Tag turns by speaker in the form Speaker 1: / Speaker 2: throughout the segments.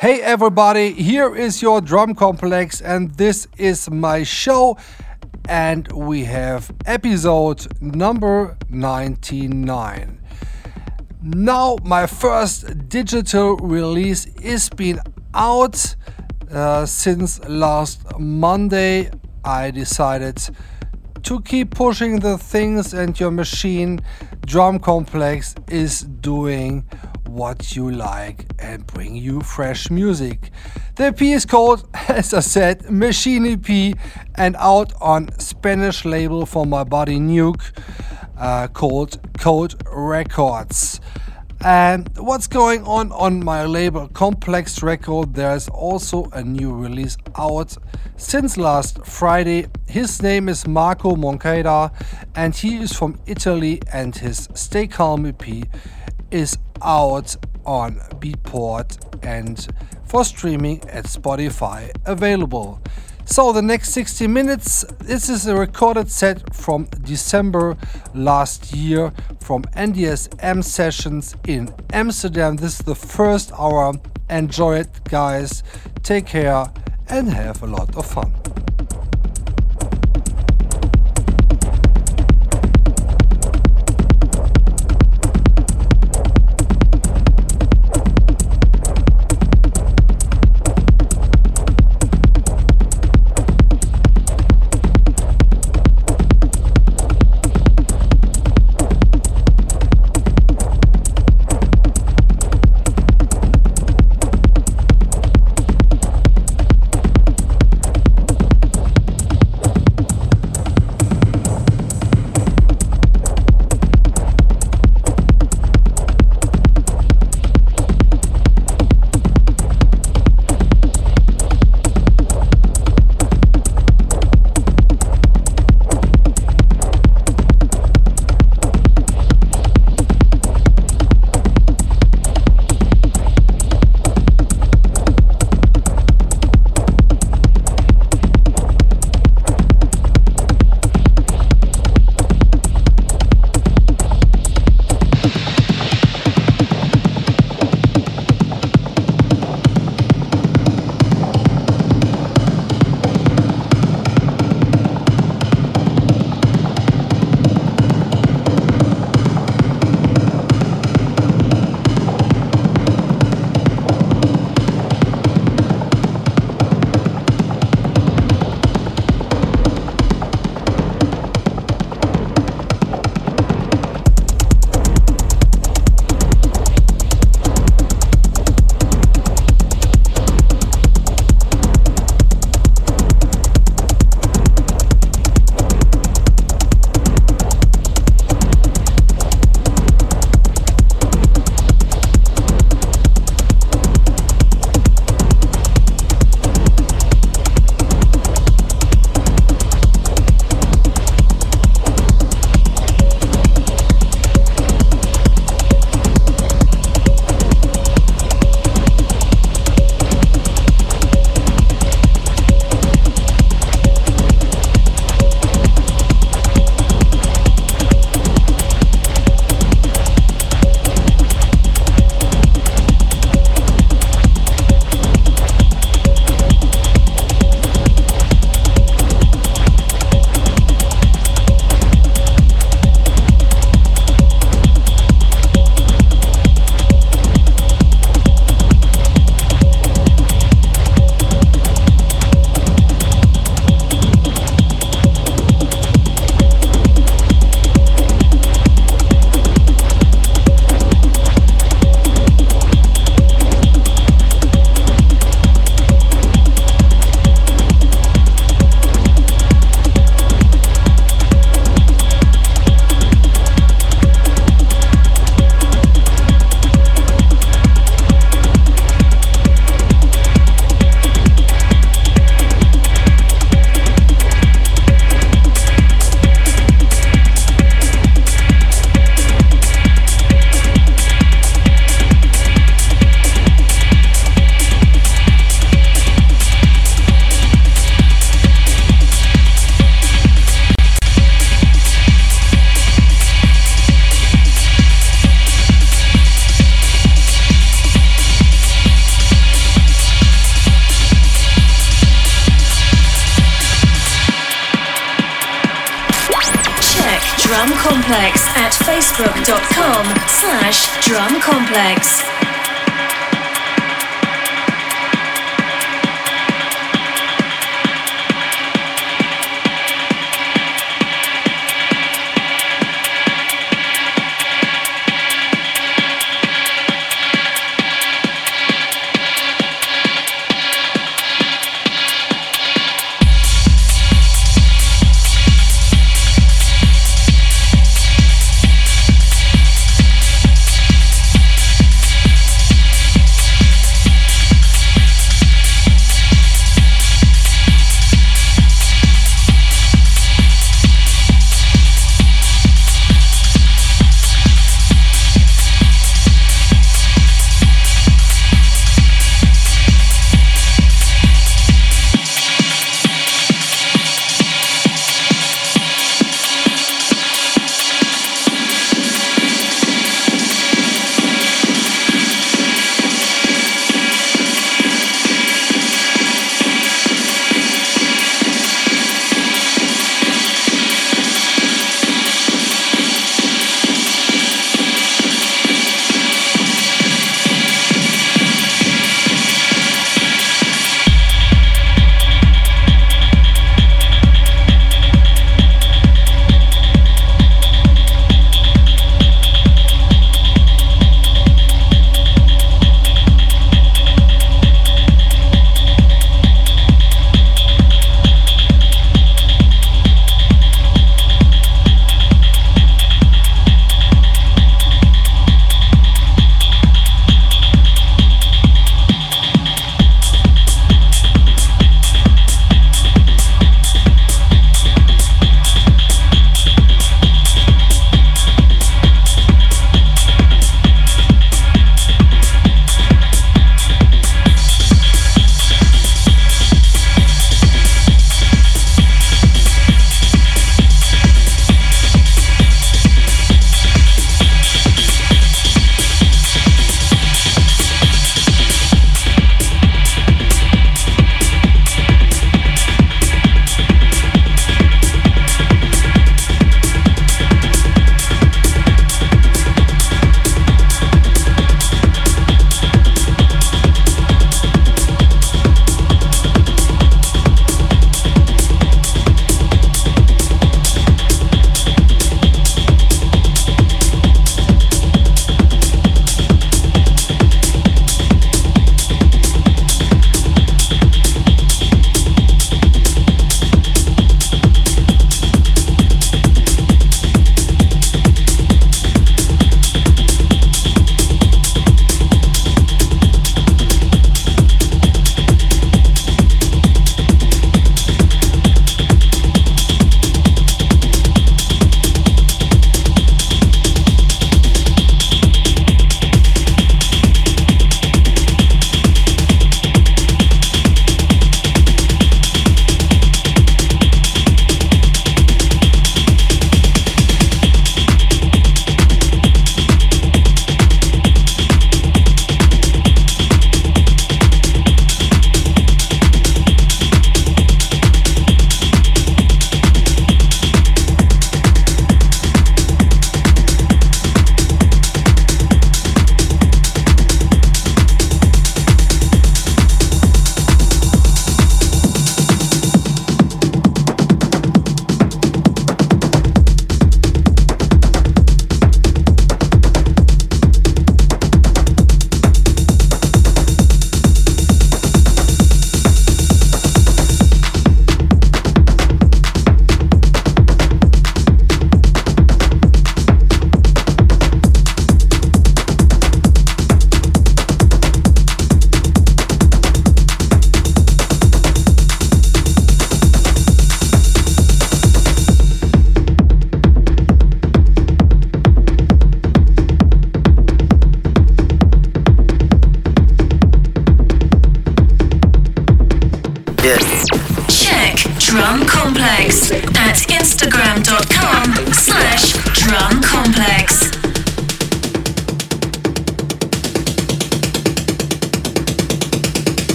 Speaker 1: Hey everybody, here is your drum complex, and this is my show. And we have episode number 99. Now, my first digital release is been out uh, since last Monday. I decided to keep pushing the things, and your machine drum complex is doing what you like and bring you fresh music. The EP is called, as I said, Machine EP and out on Spanish label for my buddy Nuke uh, called Code Records. And what's going on on my label Complex Record? There's also a new release out since last Friday. His name is Marco Moncada and he is from Italy and his Stay Calm EP is out on Beatport and for streaming at Spotify available. So, the next 60 minutes, this is a recorded set from December last year from NDSM sessions in Amsterdam. This is the first hour. Enjoy it, guys. Take care and have a lot of fun.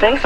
Speaker 2: There's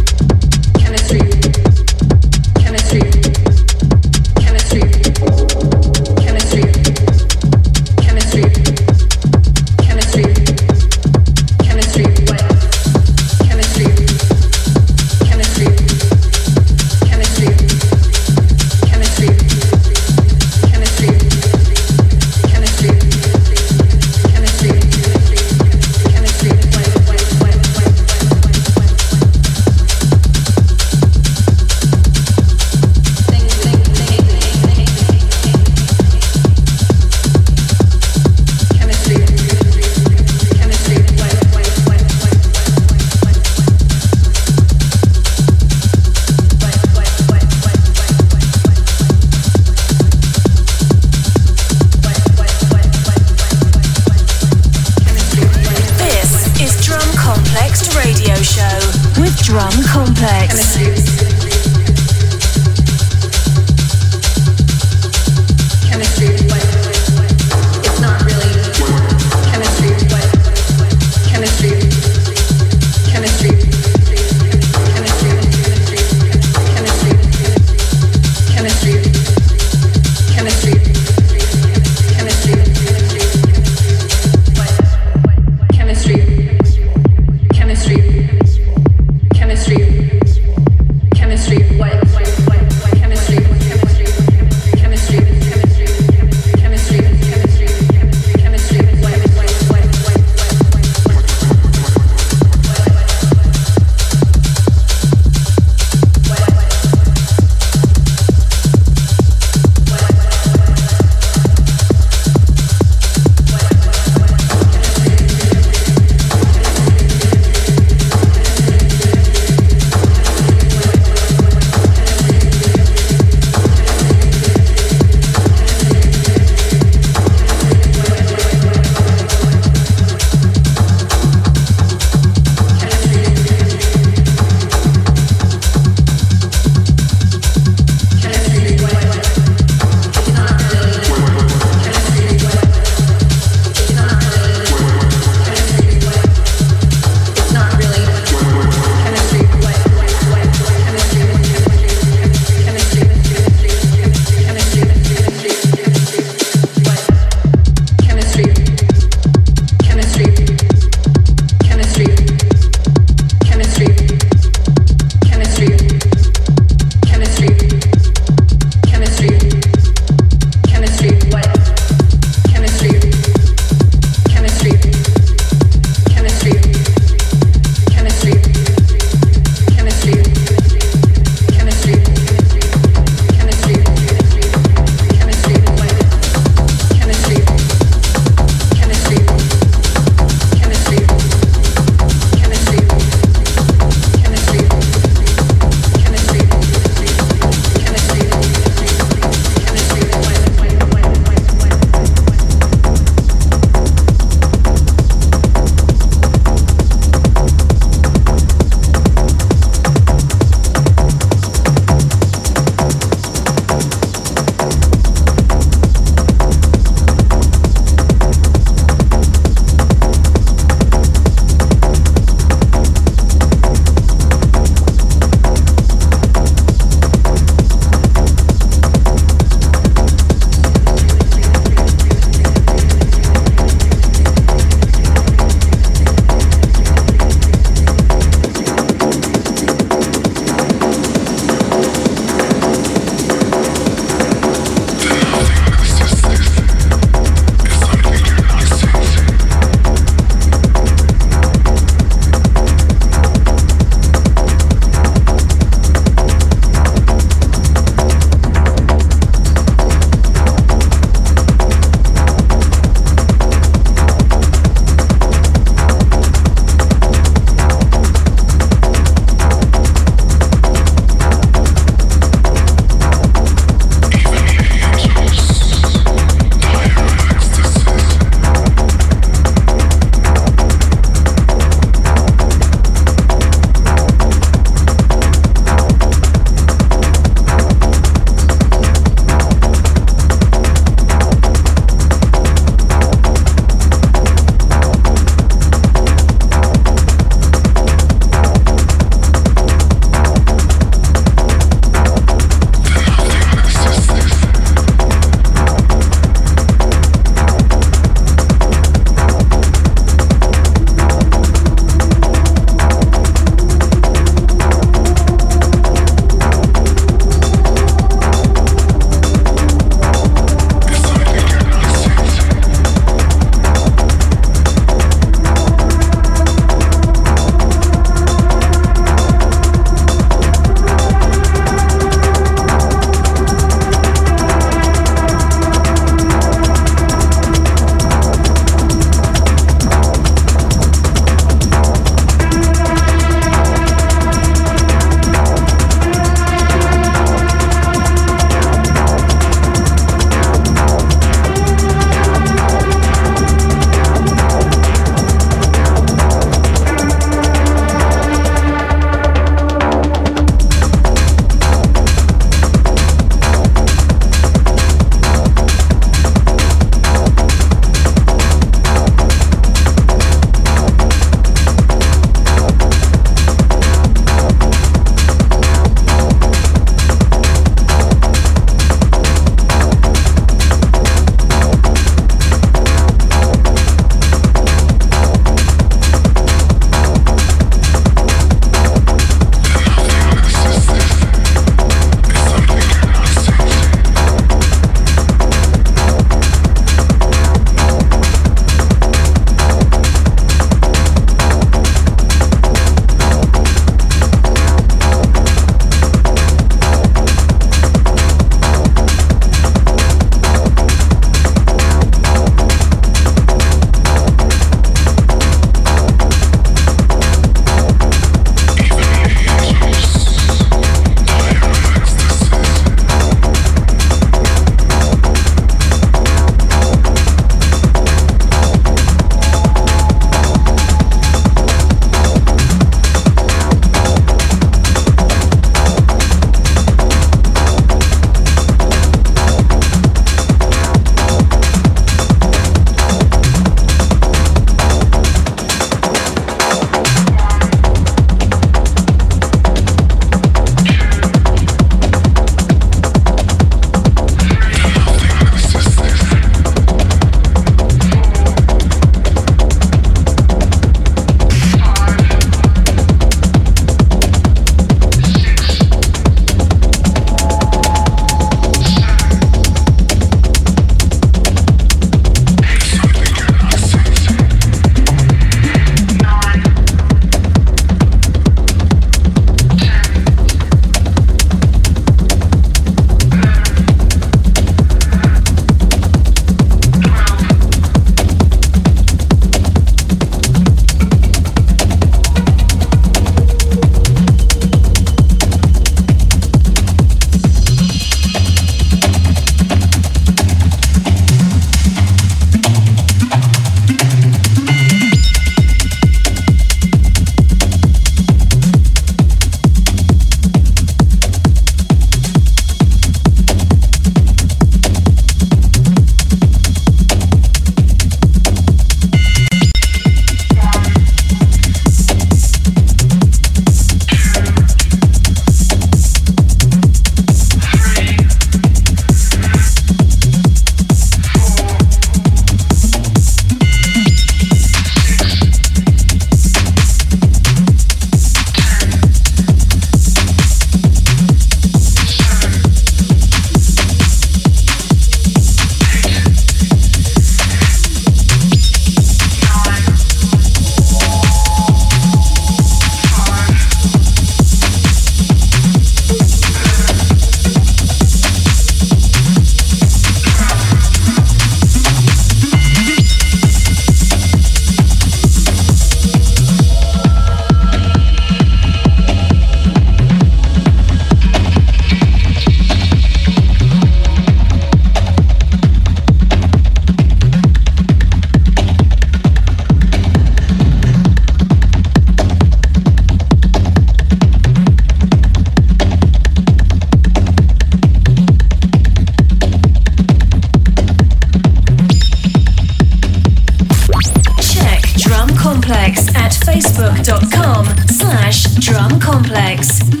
Speaker 3: Drum Complex.